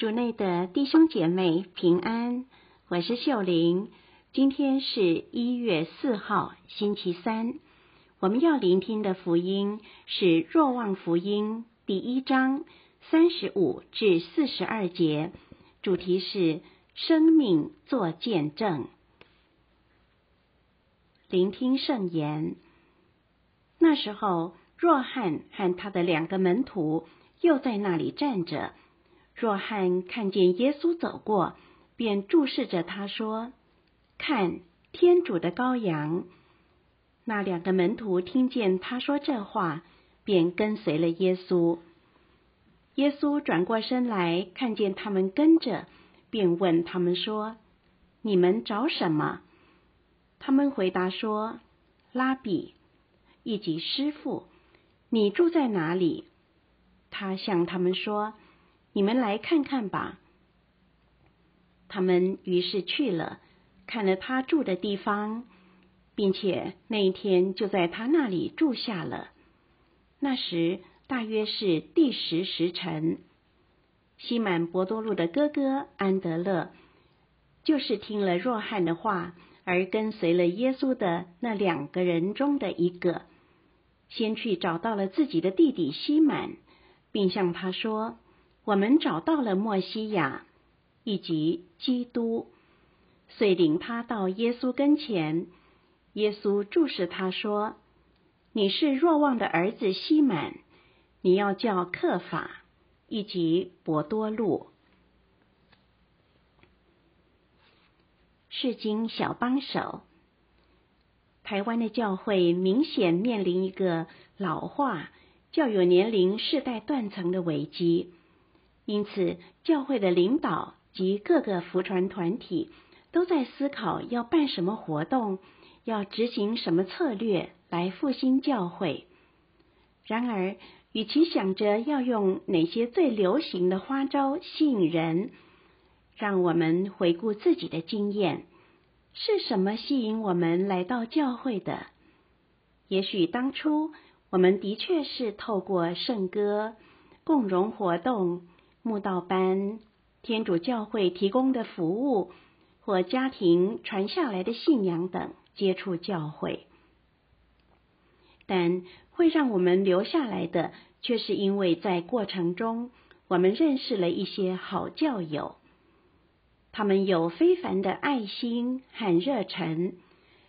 主内的弟兄姐妹平安，我是秀玲。今天是一月四号，星期三。我们要聆听的福音是《若望福音》第一章三十五至四十二节，主题是生命作见证。聆听圣言。那时候，若翰和他的两个门徒又在那里站着。若翰看见耶稣走过，便注视着他说：“看，天主的羔羊。”那两个门徒听见他说这话，便跟随了耶稣。耶稣转过身来，看见他们跟着，便问他们说：“你们找什么？”他们回答说：“拉比，以及师傅，你住在哪里？”他向他们说。你们来看看吧。他们于是去了，看了他住的地方，并且那一天就在他那里住下了。那时大约是第十时辰。西满博多禄的哥哥安德勒，就是听了若翰的话而跟随了耶稣的那两个人中的一个，先去找到了自己的弟弟西满，并向他说。我们找到了莫西亚以及基督，遂领他到耶稣跟前。耶稣注视他说：“你是若望的儿子西满，你要叫克法以及博多禄。”世经小帮手。台湾的教会明显面临一个老化、较有年龄世代断层的危机。因此，教会的领导及各个福传团体都在思考要办什么活动，要执行什么策略来复兴教会。然而，与其想着要用哪些最流行的花招吸引人，让我们回顾自己的经验：是什么吸引我们来到教会的？也许当初我们的确是透过圣歌、共融活动。慕道班、天主教会提供的服务，或家庭传下来的信仰等接触教会，但会让我们留下来的，却是因为在过程中我们认识了一些好教友，他们有非凡的爱心和热忱，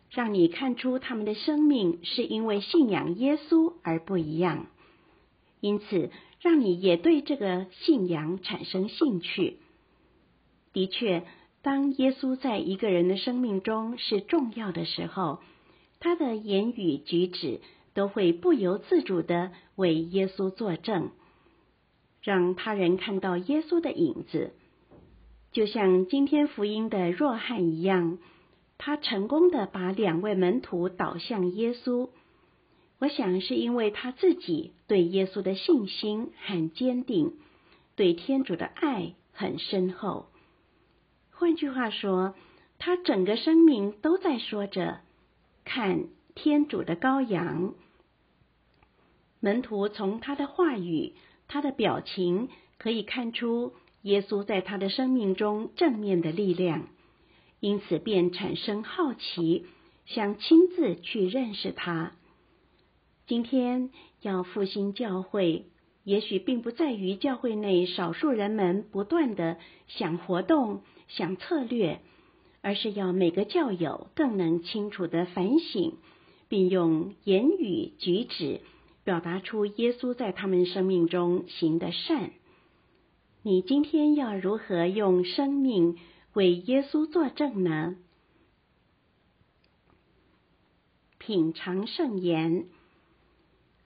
让你看出他们的生命是因为信仰耶稣而不一样，因此。让你也对这个信仰产生兴趣。的确，当耶稣在一个人的生命中是重要的时候，他的言语举止都会不由自主的为耶稣作证，让他人看到耶稣的影子。就像今天福音的若翰一样，他成功的把两位门徒导向耶稣。我想是因为他自己对耶稣的信心很坚定，对天主的爱很深厚。换句话说，他整个生命都在说着“看天主的羔羊”。门徒从他的话语、他的表情可以看出耶稣在他的生命中正面的力量，因此便产生好奇，想亲自去认识他。今天要复兴教会，也许并不在于教会内少数人们不断的想活动、想策略，而是要每个教友更能清楚的反省，并用言语举止表达出耶稣在他们生命中行的善。你今天要如何用生命为耶稣作证呢？品尝圣言。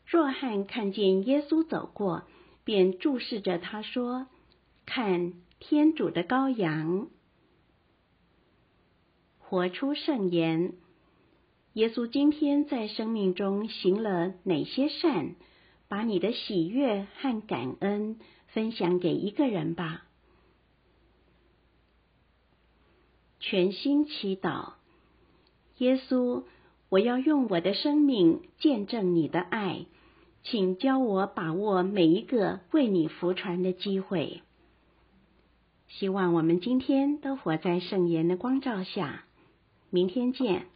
若翰看见耶稣走过，便注视着他说：“看天主的羔羊，活出圣言。”耶稣今天在生命中行了哪些善？把你的喜悦和感恩分享给一个人吧。全心祈祷，耶稣，我要用我的生命见证你的爱。请教我把握每一个为你服传的机会。希望我们今天都活在圣言的光照下。明天见。